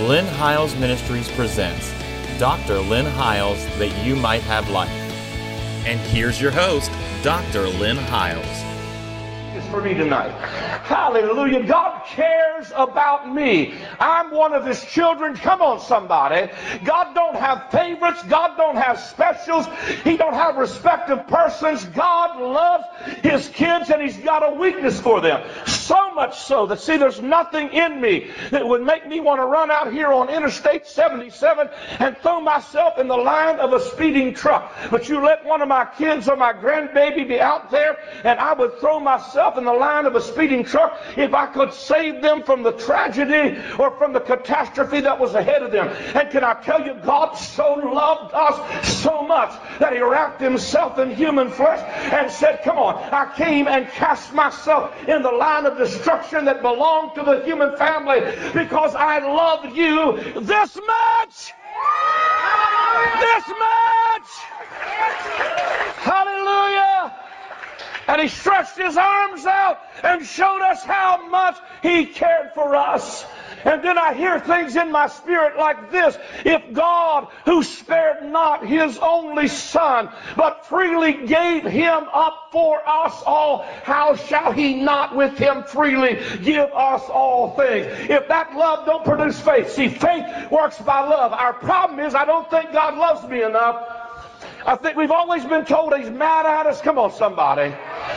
Lynn Hiles Ministries presents Dr. Lynn Hiles That You Might Have Life. And here's your host, Dr. Lynn Hiles. is for me tonight. Hallelujah. God cares about me. I'm one of his children. Come on, somebody. God don't have favorites. God don't have specials. He don't have respect of persons. God loves his kids and he's got a weakness for them. So much so that, see, there's nothing in me that would make me want to run out here on Interstate 77 and throw myself in the line of a speeding truck. But you let one of my kids or my grandbaby be out there and I would throw myself in the line of a speeding truck if I could save them from the tragedy or from the catastrophe that was ahead of them. And can I tell you, God so loved us so much that he wrapped himself in human flesh and said, come on, I came and cast myself in the line of destruction that belonged to the human family because I love you this much. This much. Hallelujah. And he stretched his arms out and showed us how much he cared for us. And then I hear things in my spirit like this. If God, who spared not his only son, but freely gave him up for us all, how shall he not with him freely give us all things? If that love don't produce faith, see, faith works by love. Our problem is I don't think God loves me enough. I think we've always been told he's mad at us. Come on, somebody.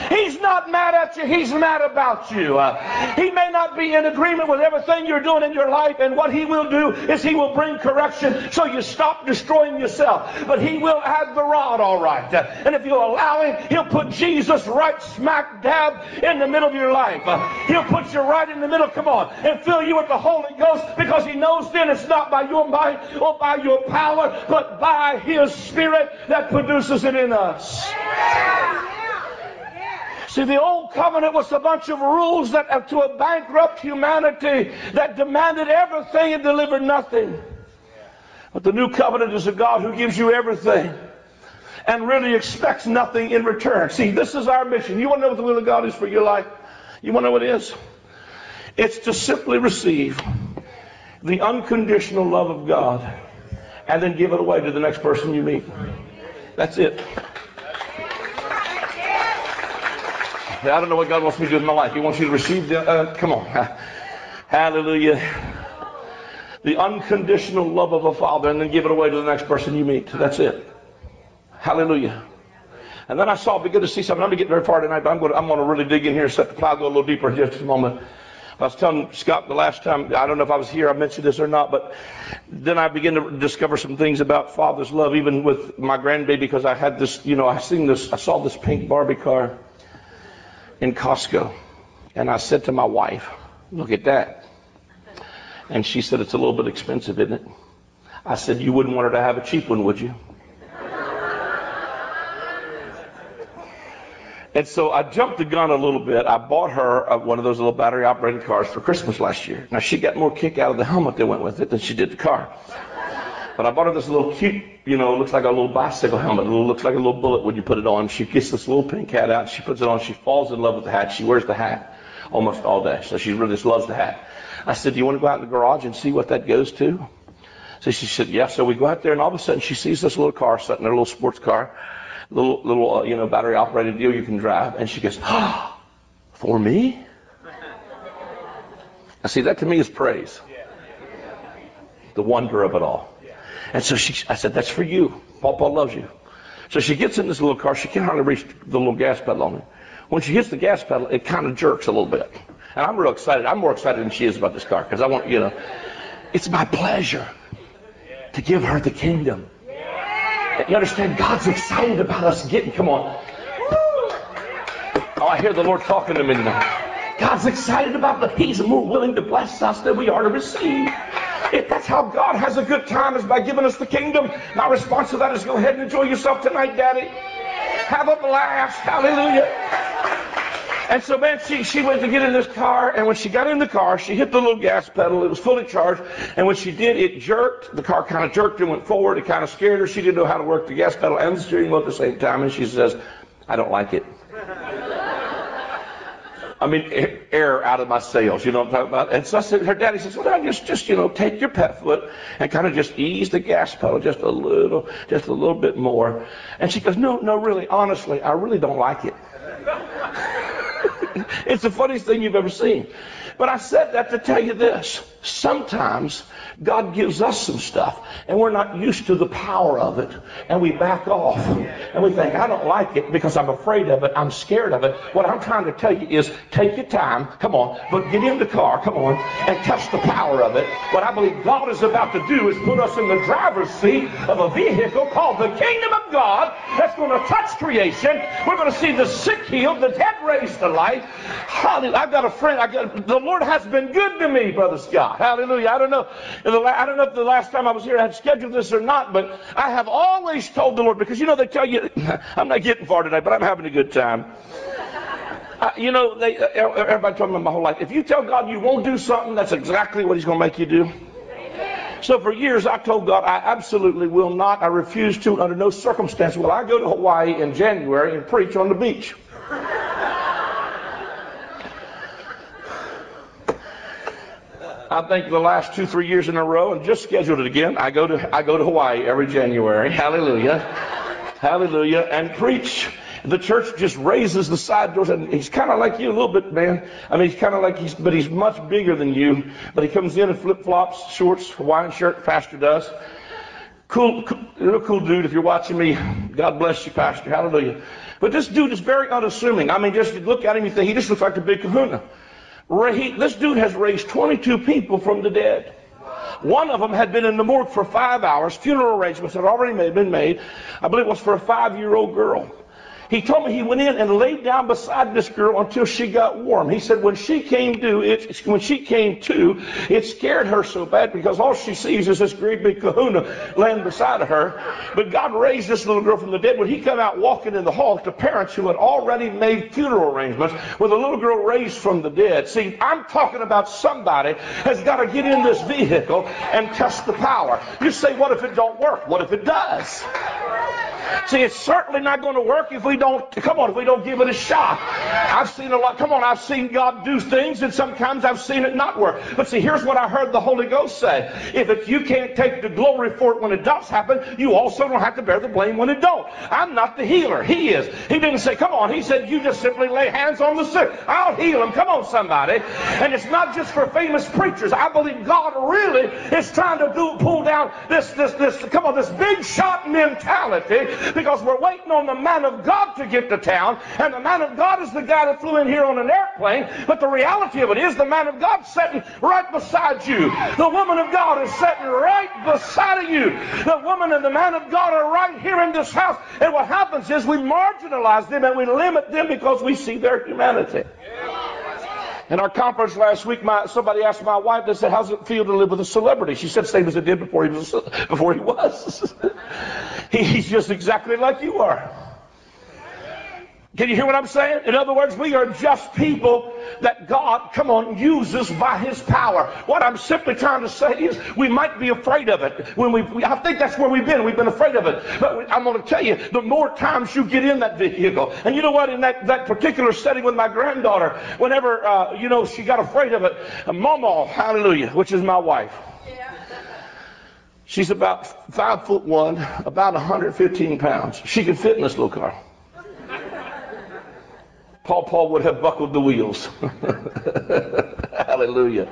He's not mad at you. He's mad about you. Uh, he may not be in agreement with everything you're doing in your life, and what he will do is he will bring correction so you stop destroying yourself. But he will add the rod, all right. Uh, and if you allow him, he'll put Jesus right smack dab in the middle of your life. Uh, he'll put you right in the middle, come on, and fill you with the Holy Ghost because he knows then it's not by your might or by your power, but by his Spirit that produces it in us. See, the old covenant was a bunch of rules that uh, to a bankrupt humanity that demanded everything and delivered nothing. But the new covenant is a God who gives you everything and really expects nothing in return. See, this is our mission. You want to know what the will of God is for your life? You want to know what it is? It's to simply receive the unconditional love of God and then give it away to the next person you meet. That's it. I don't know what God wants me to do with my life. He wants you to receive the, uh, come on. Hallelujah. The unconditional love of a father and then give it away to the next person you meet. That's it. Hallelujah. And then I saw, begin to see something. I'm going to get very far tonight, but I'm going to, I'm going to really dig in here, set the plow, go a little deeper in just a moment. I was telling Scott the last time, I don't know if I was here, I mentioned this or not, but then I began to discover some things about father's love, even with my grandbaby, because I had this, you know, I seen this, I saw this pink Barbie car in Costco. And I said to my wife, look at that. And she said, it's a little bit expensive, isn't it? I said, you wouldn't want her to have a cheap one, would you? And so I jumped the gun a little bit. I bought her one of those little battery operated cars for Christmas last year. Now she got more kick out of the helmet that went with it than she did the car. But I bought her this little cute, you know, looks like a little bicycle helmet. It looks like a little bullet when you put it on. She gets this little pink hat out. She puts it on. She falls in love with the hat. She wears the hat almost all day. So she really just loves the hat. I said, do you want to go out in the garage and see what that goes to? So she said, yeah. So we go out there and all of a sudden she sees this little car sitting there, a little sports car, little, little, uh, you know, battery operated deal you can drive. And she goes, ah, for me? I see that to me is praise. The wonder of it all. And so she, I said, that's for you. Papa loves you. So she gets in this little car. She can hardly reach the little gas pedal on it. When she hits the gas pedal, it kind of jerks a little bit. And I'm real excited. I'm more excited than she is about this car because I want, you know, it's my pleasure to give her the kingdom. You understand? God's excited about us getting, come on. Oh, I hear the Lord talking to me now. God's excited about the, He's more willing to bless us than we are to receive. If that's how God has a good time is by giving us the kingdom, my response to that is go ahead and enjoy yourself tonight, Daddy. Have a blast. Hallelujah. And so, man, she, she went to get in this car, and when she got in the car, she hit the little gas pedal. It was fully charged, and when she did, it jerked. The car kind of jerked and went forward. It kind of scared her. She didn't know how to work the gas pedal and the steering wheel at the same time, and she says, I don't like it. I mean, air out of my sails. You know what I'm talking about? And so I said, her daddy says, well, just, just, you know, take your pet foot and kind of just ease the gas pedal just a little, just a little bit more. And she goes, no, no, really, honestly, I really don't like it. it's the funniest thing you've ever seen. But I said that to tell you this. Sometimes God gives us some stuff and we're not used to the power of it and we back off and we think, I don't like it because I'm afraid of it. I'm scared of it. What I'm trying to tell you is take your time. Come on. But get in the car. Come on. And touch the power of it. What I believe God is about to do is put us in the driver's seat of a vehicle called the kingdom of God that's going to touch creation. We're going to see the sick healed, the dead raised to life. Hallelujah. I've got a friend. Got, the Lord has been good to me, Brother Scott. Hallelujah. I don't know. I don't know if the last time I was here I had scheduled this or not, but I have always told the Lord, because you know, they tell you, I'm not getting far today, but I'm having a good time. Uh, you know, they, uh, everybody told me my whole life, if you tell God you won't do something, that's exactly what He's going to make you do. So for years, I told God, I absolutely will not, I refuse to, under no circumstance will I go to Hawaii in January and preach on the beach. I think the last two, three years in a row, and just scheduled it again. I go to I go to Hawaii every January. Hallelujah, hallelujah, and preach. The church just raises the side doors, and he's kind of like you a little bit, man. I mean, he's kind of like he's, but he's much bigger than you. But he comes in in flip flops, shorts, Hawaiian shirt. Pastor does. Cool, cool, real cool dude. If you're watching me, God bless you, Pastor. Hallelujah. But this dude is very unassuming. I mean, just look at him, you think he just looks like a big kahuna. This dude has raised 22 people from the dead. One of them had been in the morgue for five hours. Funeral arrangements had already been made. I believe it was for a five-year-old girl. He told me he went in and laid down beside this girl until she got warm. He said when she came to, it, when she came to, it scared her so bad because all she sees is this great big kahuna laying beside her. But God raised this little girl from the dead. When he come out walking in the hall to parents who had already made funeral arrangements with a little girl raised from the dead. See, I'm talking about somebody has got to get in this vehicle and test the power. You say, what if it don't work? What if it does? See, it's certainly not going to work if we don't, come on, if we don't give it a shot. I've seen a lot, come on, I've seen God do things and sometimes I've seen it not work. But see, here's what I heard the Holy Ghost say. If it, you can't take the glory for it when it does happen, you also don't have to bear the blame when it don't. I'm not the healer. He is. He didn't say, come on. He said, you just simply lay hands on the sick. I'll heal them. Come on, somebody. And it's not just for famous preachers. I believe God really is trying to do, pull down this, this, this, come on, this big shot mentality because we're waiting on the man of God to get to town, and the man of God is the guy that flew in here on an airplane. But the reality of it is, the man of God sitting right beside you. The woman of God is sitting right beside of you. The woman and the man of God are right here in this house. And what happens is we marginalize them and we limit them because we see their humanity. In our conference last week, my, somebody asked my wife, they said, how's it feel to live with a celebrity? She said, same as it did before he was, before he was. He's just exactly like you are. Can you hear what I'm saying? In other words, we are just people that God, come on, uses by His power. What I'm simply trying to say is we might be afraid of it. When we, I think that's where we've been. We've been afraid of it. But I'm going to tell you, the more times you get in that vehicle, and you know what? In that, that particular setting with my granddaughter, whenever, uh, you know, she got afraid of it, Mama, hallelujah, which is my wife. Yeah. She's about five foot one, about 115 pounds. She can fit in this little car. Paul Paul would have buckled the wheels. Hallelujah.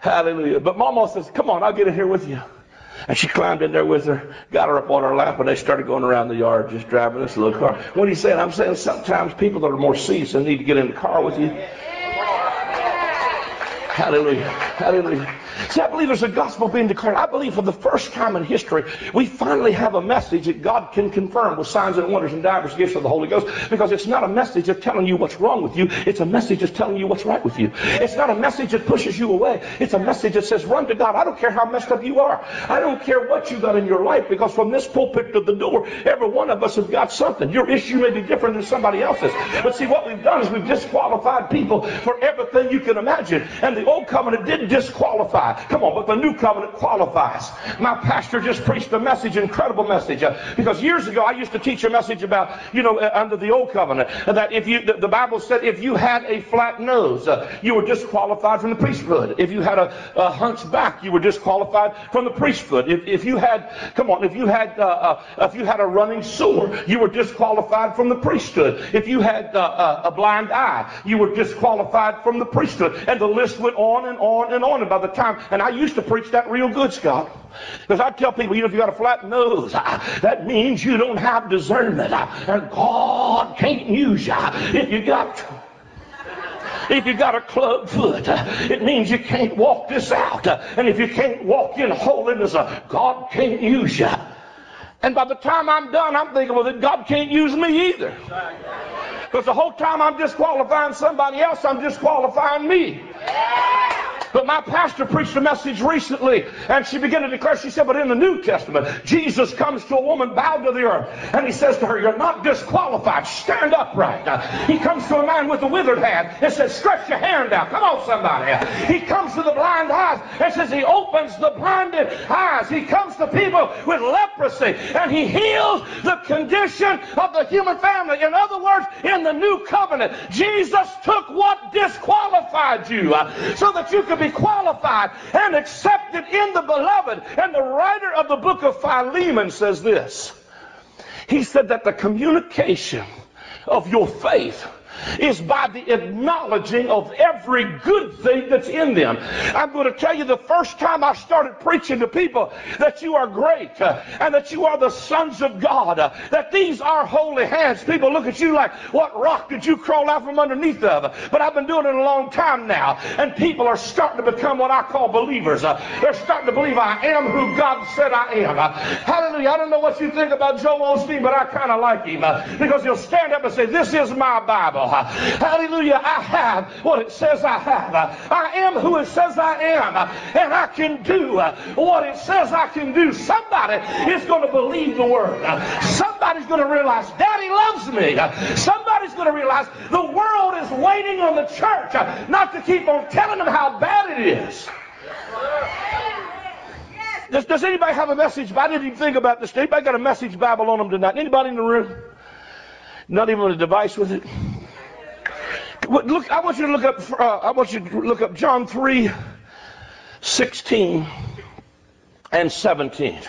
Hallelujah. But Mama says, Come on, I'll get in here with you. And she climbed in there with her, got her up on her lap, and they started going around the yard just driving this little car. What are you saying? I'm saying sometimes people that are more seasoned need to get in the car with you. Hallelujah. Hallelujah. See, I believe there's a gospel being declared. I believe for the first time in history, we finally have a message that God can confirm with signs and wonders and divers gifts of the Holy Ghost because it's not a message of telling you what's wrong with you. It's a message of telling you what's right with you. It's not a message that pushes you away. It's a message that says, run to God. I don't care how messed up you are. I don't care what you got in your life because from this pulpit to the door, every one of us have got something. Your issue may be different than somebody else's. But see, what we've done is we've disqualified people for everything you can imagine. And the the old covenant did disqualify. Come on, but the new covenant qualifies. My pastor just preached a message, incredible message. Uh, because years ago I used to teach a message about, you know, uh, under the old covenant, uh, that if you, the, the, Bible said if you had a flat nose, uh, you were disqualified from the priesthood. If you had a, a hunchback, you were disqualified from the priesthood. If, if you had, come on, if you had, uh, uh, if you had a running sore, you were disqualified from the priesthood. If you had a blind eye, you were disqualified from the priesthood. And the list went on and on and on. And by the time, and I used to preach that real good, Scott. Because I tell people, you know, if you got a flat nose, ah, that means you don't have discernment. Ah, and God can't use you if you got if you got a club foot, ah, it means you can't walk this out. And if you can't walk in holiness, God can't use you. And by the time I'm done, I'm thinking, well, that God can't use me either. Because the whole time I'm disqualifying somebody else, I'm disqualifying me. But my pastor preached a message recently, and she began to declare, she said, but in the New Testament, Jesus comes to a woman bowed to the earth, and he says to her, You're not disqualified. Stand upright. He comes to a man with a withered hand and says, Stretch your hand out. Come on, somebody. He comes to the blind eyes and says, He opens the blinded eyes. He comes to people with leprosy, and he heals the condition of the human family. In other words, in the new covenant, Jesus took what disqualified you uh, so that you could be qualified and accepted in the beloved. And the writer of the book of Philemon says this. He said that the communication of your faith is by the acknowledging of every good thing that's in them. I'm going to tell you the first time I started preaching to people that you are great uh, and that you are the sons of God, uh, that these are holy hands. People look at you like, what rock did you crawl out from underneath of? But I've been doing it a long time now, and people are starting to become what I call believers. Uh, they're starting to believe I am who God said I am. Hallelujah. I don't know what you think about Joel Osteen, but I kind of like him because he'll stand up and say, this is my Bible. Hallelujah. I have what it says I have. I am who it says I am. And I can do what it says I can do. Somebody is going to believe the word. Somebody's going to realize Daddy loves me. Somebody's going to realize the world is waiting on the church not to keep on telling them how bad it is. Does, does anybody have a message? I didn't even think about this. Anybody got a message Bible on them tonight? Anybody in the room? Not even a device with it? Look, I want you to look up. Uh, I want you to look up John three, sixteen, and seventeen.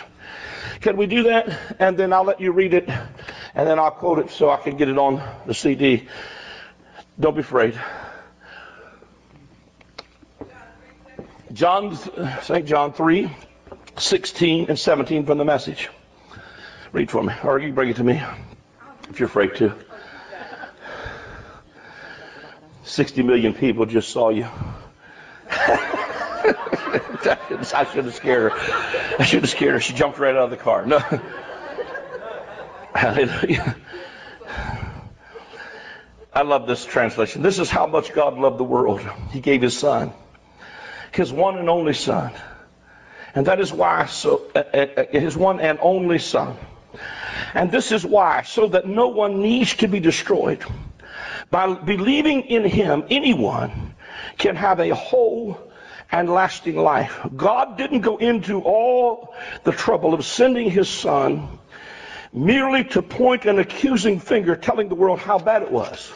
Can we do that? And then I'll let you read it, and then I'll quote it so I can get it on the CD. Don't be afraid. John, St. John 3, 16 and 17 from the message. Read for me, or you bring it to me if you're afraid to. 60 million people just saw you. I should have scared her. I should have scared her. She jumped right out of the car. No. Hallelujah. I love this translation. This is how much God loved the world. He gave his son, his one and only son. And that is why, so, uh, uh, uh his one and only son. And this is why, so that no one needs to be destroyed by believing in him, anyone can have a whole and lasting life. God didn't go into all the trouble of sending his son merely to point an accusing finger telling the world how bad it was.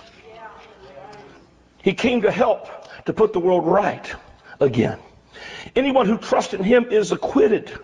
He came to help to put the world right again. Anyone who trusts in him is acquitted.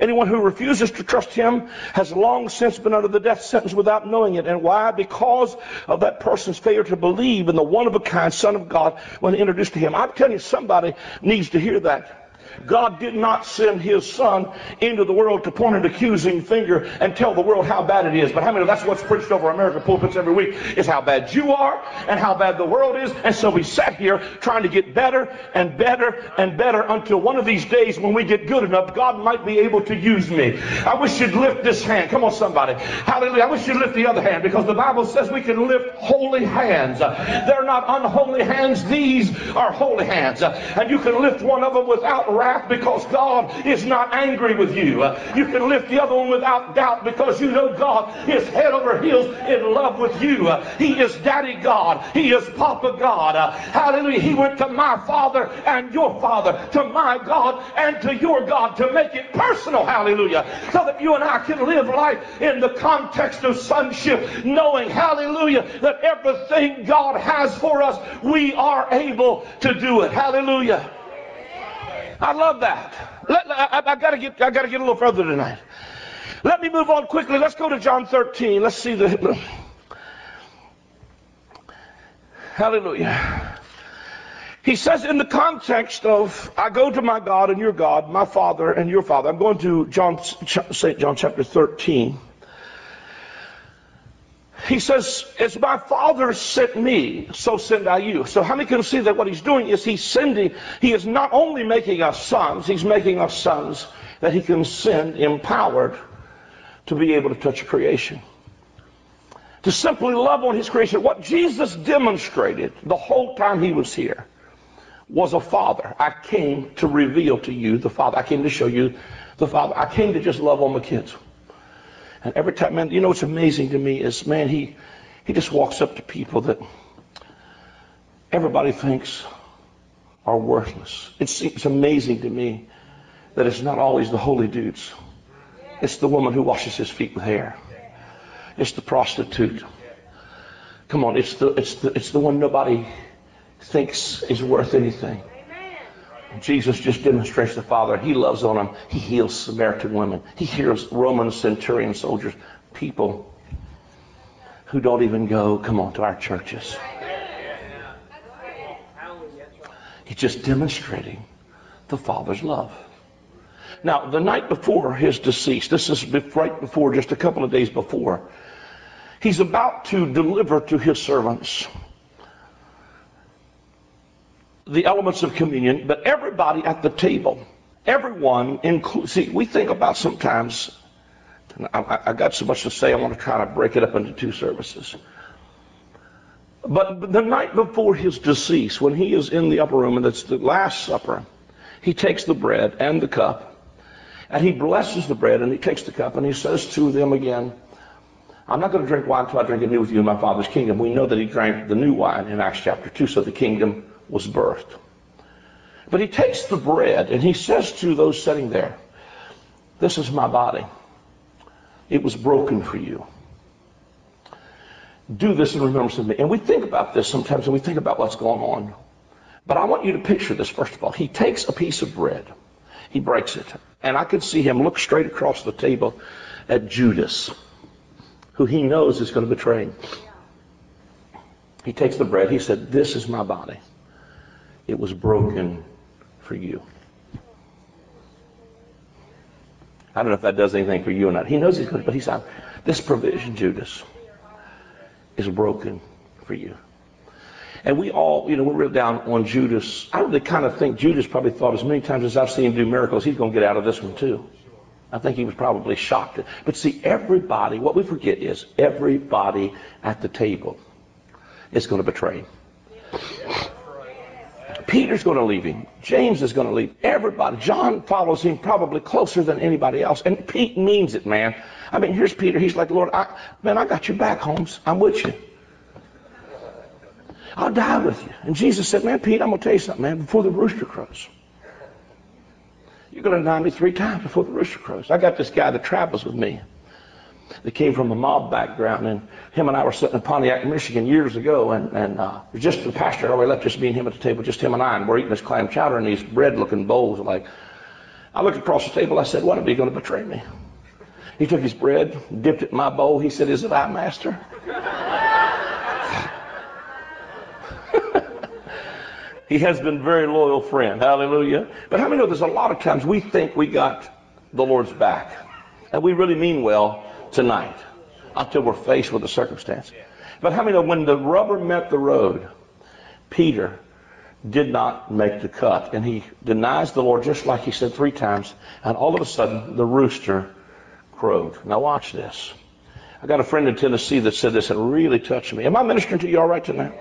Anyone who refuses to trust him has long since been under the death sentence without knowing it. And why? Because of that person's failure to believe in the one of a kind Son of God when introduced to him. I'm telling you, somebody needs to hear that. God did not send his son into the world to point an accusing finger and tell the world how bad it is. But how many that's what's preached over American pulpits every week is how bad you are and how bad the world is. And so we sat here trying to get better and better and better until one of these days when we get good enough, God might be able to use me. I wish you'd lift this hand. Come on, somebody. Hallelujah. I wish you'd lift the other hand because the Bible says we can lift holy hands. They're not unholy hands. These are holy hands. And you can lift one of them without wrath because God is not angry with you. You can lift the other one without doubt because you know God is head over heels in love with you. He is Daddy God. He is Papa God. Hallelujah. He went to my Father and your Father, to my God and to your God to make it personal. Hallelujah. So that you and I can live life in the context of sonship, knowing, hallelujah, that everything God has for us, we are able to do it. Hallelujah. I love that. Let, I, I gotta get, I gotta get a little further tonight. Let me move on quickly. Let's go to John 13. Let's see the. Hallelujah. He says in the context of, I go to my God and your God, my Father and your Father. I'm going to John, St. John chapter 13. He says, as my Father sent me, so send I you. So how many can see that what he's doing is he's sending, he is not only making us sons, he's making us sons that he can send empowered to be able to touch creation. To simply love on his creation. What Jesus demonstrated the whole time he was here was a father. I came to reveal to you the Father. I came to show you the Father. I came to just love on my kids. And every time, man, you know what's amazing to me is, man, he, he just walks up to people that everybody thinks are worthless. It's, it's amazing to me that it's not always the holy dudes. It's the woman who washes his feet with hair. It's the prostitute. Come on, it's the, it's the, it's the one nobody thinks is worth anything. Jesus just demonstrates the Father. He loves on them. He heals Samaritan women. He heals Roman centurion soldiers, people who don't even go, come on, to our churches. He's just demonstrating the Father's love. Now, the night before his decease, this is right before, just a couple of days before, he's about to deliver to his servants the elements of communion, but everybody at the table, everyone, include, see, we think about sometimes, I, I got so much to say, I want to try to break it up into two services. But the night before his decease, when he is in the upper room, and it's the Last Supper, he takes the bread and the cup, and he blesses the bread, and he takes the cup, and he says to them again, I'm not going to drink wine until I drink it new with you in my Father's kingdom. We know that he drank the new wine in Acts chapter 2, so the kingdom was birthed. But he takes the bread and he says to those sitting there, This is my body. It was broken for you. Do this in remembrance of me. And we think about this sometimes and we think about what's going on. But I want you to picture this first of all. He takes a piece of bread, he breaks it, and I could see him look straight across the table at Judas, who he knows is going to betray him. He takes the bread, he said, This is my body. It was broken for you. I don't know if that does anything for you or not. He knows he's good, but he's out. This provision, Judas, is broken for you. And we all, you know, we're real down on Judas. I really kind of think Judas probably thought as many times as I've seen him do miracles, he's going to get out of this one too. I think he was probably shocked. But see, everybody, what we forget is everybody at the table is going to betray him. Peter's going to leave him. James is going to leave. Everybody. John follows him probably closer than anybody else. And Pete means it, man. I mean, here's Peter. He's like, Lord, I, man, I got your back, Holmes. I'm with you. I'll die with you. And Jesus said, man, Pete, I'm going to tell you something, man, before the rooster crows. You're going to deny me three times before the rooster crows. I got this guy that travels with me that came from a mob background, and him and I were sitting in Pontiac, Michigan years ago, and, and uh, just the pastor already left, just me and him at the table, just him and I, and we're eating this clam chowder in these bread-looking bowls. Like, I looked across the table, I said, "What are you going to betray me?" He took his bread, dipped it in my bowl. He said, "Is it I, Master?" he has been a very loyal friend. Hallelujah. But how many know there's a lot of times we think we got the Lord's back, and we really mean well tonight until we're faced with a circumstance. But how many know when the rubber met the road, Peter did not make the cut. And he denies the Lord just like he said three times. And all of a sudden, the rooster crowed. Now watch this. I got a friend in Tennessee that said this and really touched me. Am I ministering to you all right tonight?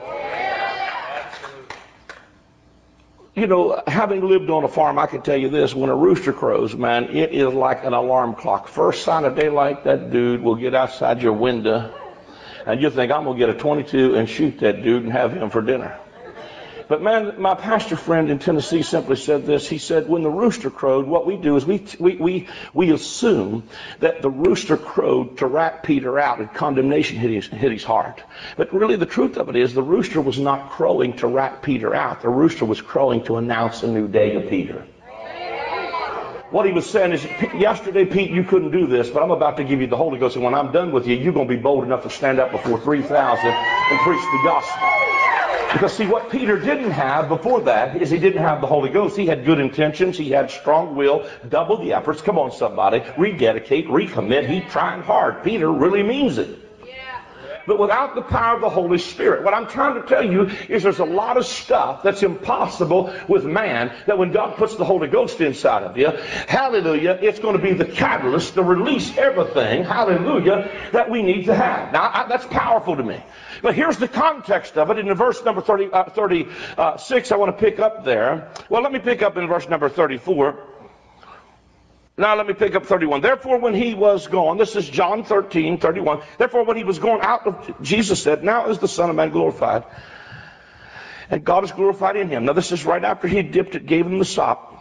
You know, having lived on a farm, I can tell you this: when a rooster crows, man, it is like an alarm clock. First sign of daylight, that dude will get outside your window, and you think I'm gonna get a 22 and shoot that dude and have him for dinner. But man, my pastor friend in Tennessee simply said this. He said, when the rooster crowed, what we do is we, we, we, we assume that the rooster crowed to rat Peter out and condemnation hit his, hit his heart. But really the truth of it is the rooster was not crowing to rat Peter out. The rooster was crowing to announce a new day to Peter. What he was saying is, yesterday, Pete, you couldn't do this, but I'm about to give you the Holy Ghost, and when I'm done with you, you're going to be bold enough to stand up before 3,000 and preach the gospel. Because see, what Peter didn't have before that is he didn't have the Holy Ghost. He had good intentions. He had strong will, double the efforts. Come on, somebody. Rededicate, recommit. He's trying hard. Peter really means it but without the power of the Holy Spirit. What I'm trying to tell you is there's a lot of stuff that's impossible with man that when God puts the Holy Ghost inside of you, hallelujah, it's going to be the catalyst to release everything, hallelujah, that we need to have. Now, I, that's powerful to me. But here's the context of it in verse number 30, uh, 36. I want to pick up there. Well, let me pick up in verse number 34. Now let me pick up 31. Therefore, when he was gone, this is John 13, 31. Therefore, when he was gone out of, Jesus said, Now is the Son of Man glorified, and God is glorified in him. Now this is right after he dipped it, gave him the sop.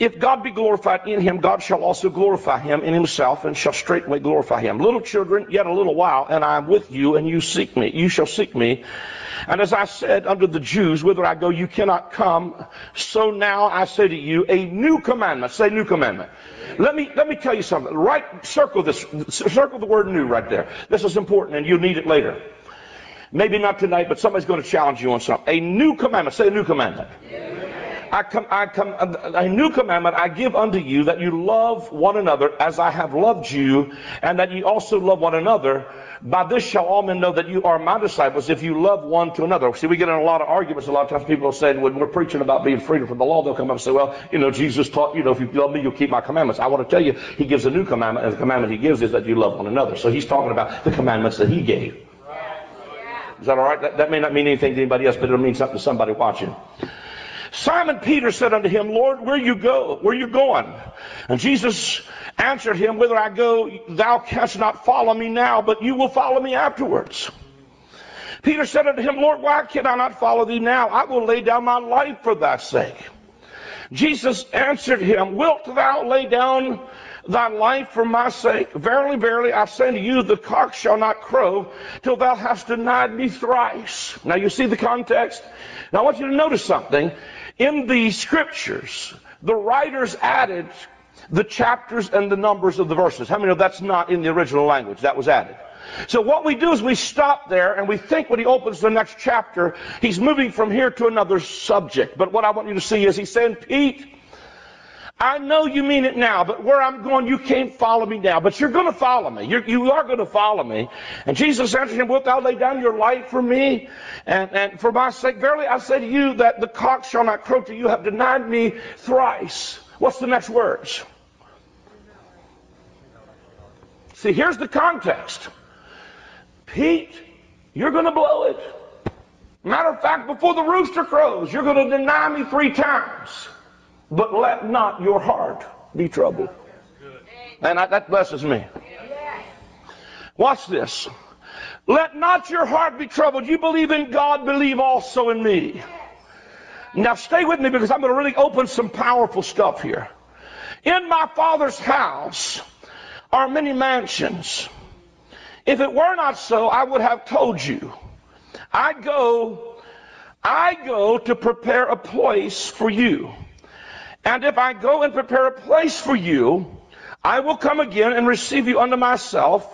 If God be glorified in him, God shall also glorify him in himself, and shall straightway glorify him. Little children, yet a little while, and I am with you, and you seek me. You shall seek me. And as I said unto the Jews, whither I go, you cannot come. So now I say to you, a new commandment. Say new commandment. Let me let me tell you something. Right, circle this, circle the word new right there. This is important, and you'll need it later. Maybe not tonight, but somebody's going to challenge you on something. A new commandment. Say a new commandment. I come, I come, a new commandment I give unto you that you love one another as I have loved you, and that you also love one another. By this shall all men know that you are my disciples if you love one to another. See, we get in a lot of arguments. A lot of times people say, when we're preaching about being freedom from the law, they'll come up and say, well, you know, Jesus taught, you know, if you love me, you'll keep my commandments. I want to tell you, he gives a new commandment, and the commandment he gives is that you love one another. So he's talking about the commandments that he gave. Is that all right? That, that may not mean anything to anybody else, but it'll mean something to somebody watching. Simon Peter said unto him, Lord, where you go, where you going? And Jesus answered him, Whither I go, thou canst not follow me now, but you will follow me afterwards. Peter said unto him, Lord, why can I not follow thee now? I will lay down my life for thy sake. Jesus answered him, Wilt thou lay down thy life for my sake? Verily, verily, I say to you, the cock shall not crow till thou hast denied me thrice. Now you see the context? Now I want you to notice something. In the scriptures, the writers added the chapters and the numbers of the verses. How many know that's not in the original language? That was added. So what we do is we stop there and we think when he opens the next chapter, he's moving from here to another subject. But what I want you to see is he's saying, Pete, I know you mean it now, but where I'm going, you can't follow me now. But you're going to follow me. You're, you are going to follow me. And Jesus answered him, Wilt thou lay down your life for me? And, and for my sake, verily I say to you that the cock shall not crow till you have denied me thrice. What's the next words? See, here's the context. Pete, you're going to blow it. Matter of fact, before the rooster crows, you're going to deny me three times. But let not your heart be troubled. And I, that blesses me. Watch this. Let not your heart be troubled. You believe in God, believe also in me. Now stay with me because I'm going to really open some powerful stuff here. In my Father's house are many mansions. If it were not so, I would have told you. I go, I go to prepare a place for you. And if I go and prepare a place for you, I will come again and receive you unto myself,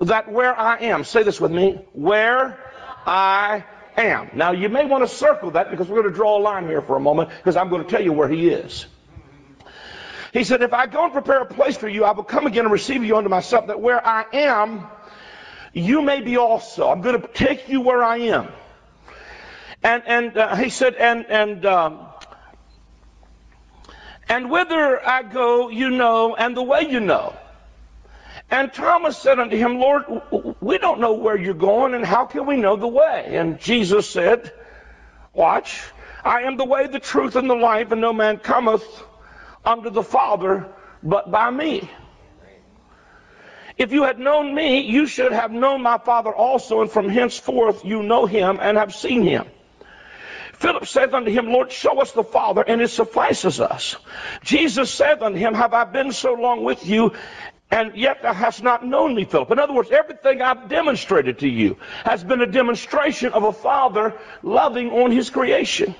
that where I am, say this with me, where I am. Now you may want to circle that because we're going to draw a line here for a moment because I'm going to tell you where he is. He said, if I go and prepare a place for you, I will come again and receive you unto myself, that where I am, you may be also. I'm going to take you where I am. And, and uh, he said, and, and, um, and whither I go, you know, and the way you know. And Thomas said unto him, Lord, we don't know where you're going, and how can we know the way? And Jesus said, Watch, I am the way, the truth, and the life, and no man cometh unto the Father but by me. If you had known me, you should have known my Father also, and from henceforth you know him and have seen him. Philip said unto him, Lord, show us the Father, and it suffices us. Jesus said unto him, Have I been so long with you, and yet thou hast not known me, Philip? In other words, everything I've demonstrated to you has been a demonstration of a Father loving on his creation.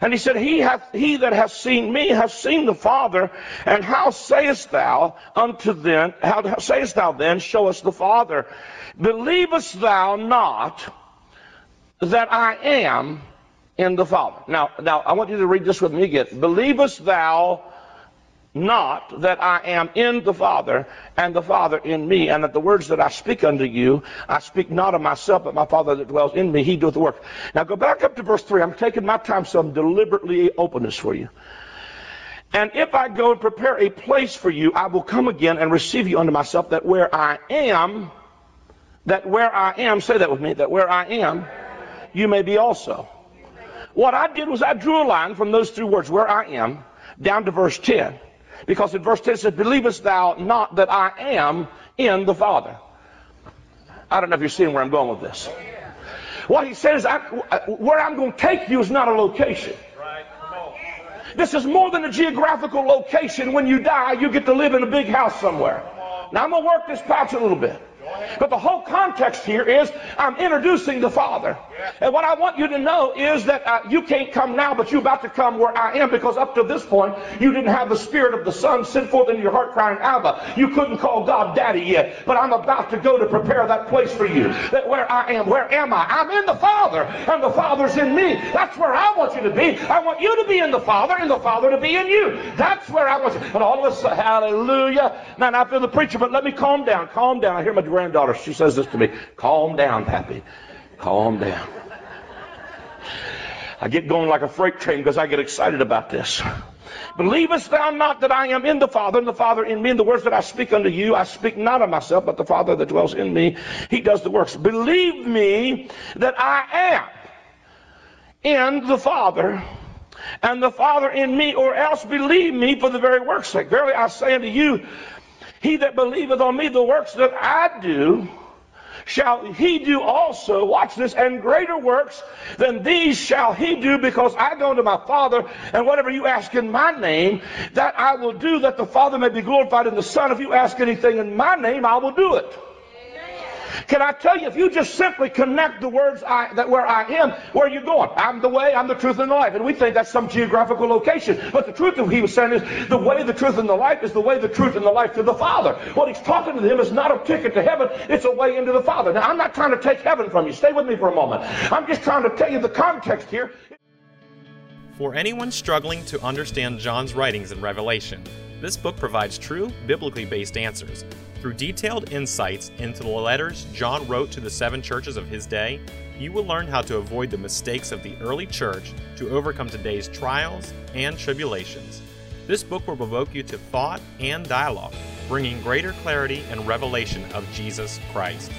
And he said, He hath he that hath seen me hath seen the Father. And how sayest thou unto then, how sayest thou then, show us the Father? Believest thou not that I am in the Father? Now, now I want you to read this with me again. Believest thou not that I am in the Father, and the Father in me, and that the words that I speak unto you, I speak not of myself, but my Father that dwells in me, he doeth the work. Now go back up to verse 3. I'm taking my time, so I'm deliberately open this for you. And if I go and prepare a place for you, I will come again and receive you unto myself, that where I am, that where I am, say that with me, that where I am, you may be also. What I did was I drew a line from those three words, where I am, down to verse 10. Because in verse 10 it says, Believest thou not that I am in the Father? I don't know if you're seeing where I'm going with this. What he says, I, where I'm going to take you is not a location. This is more than a geographical location. When you die, you get to live in a big house somewhere. Now I'm going to work this patch a little bit. But the whole context here is I'm introducing the Father. And what I want you to know is that uh, you can't come now, but you're about to come where I am because up to this point, you didn't have the Spirit of the Son sent forth into your heart crying, Abba. You couldn't call God Daddy yet. But I'm about to go to prepare that place for you. That where I am, where am I? I'm in the Father, and the Father's in me. That's where I want you to be. I want you to be in the Father, and the Father to be in you. That's where I want you. And all of us, sudden, hallelujah. Man, I feel the preacher, but let me calm down. Calm down. I hear my granddaughter. She says this to me. Calm down, Pappy. Calm down. I get going like a freight train because I get excited about this. Believest thou not that I am in the Father, and the Father in me, and the words that I speak unto you, I speak not of myself, but the Father that dwells in me, he does the works. Believe me that I am in the Father, and the Father in me, or else believe me for the very work's sake. Verily I say unto you, he that believeth on me, the works that I do, shall he do also, watch this, and greater works than these shall he do, because I go to my Father, and whatever you ask in my name, that I will do, that the Father may be glorified in the Son. If you ask anything in my name, I will do it. Can I tell you, if you just simply connect the words I, that where I am, where are you going? I'm the way, I'm the truth, and the life. And we think that's some geographical location. But the truth of he was saying is the way, the truth, and the life is the way, the truth, and the life to the Father. What he's talking to them is not a ticket to heaven, it's a way into the Father. Now, I'm not trying to take heaven from you. Stay with me for a moment. I'm just trying to tell you the context here. For anyone struggling to understand John's writings in Revelation, this book provides true, biblically based answers. Through detailed insights into the letters John wrote to the seven churches of his day, you will learn how to avoid the mistakes of the early church to overcome today's trials and tribulations. This book will provoke you to thought and dialogue, bringing greater clarity and revelation of Jesus Christ.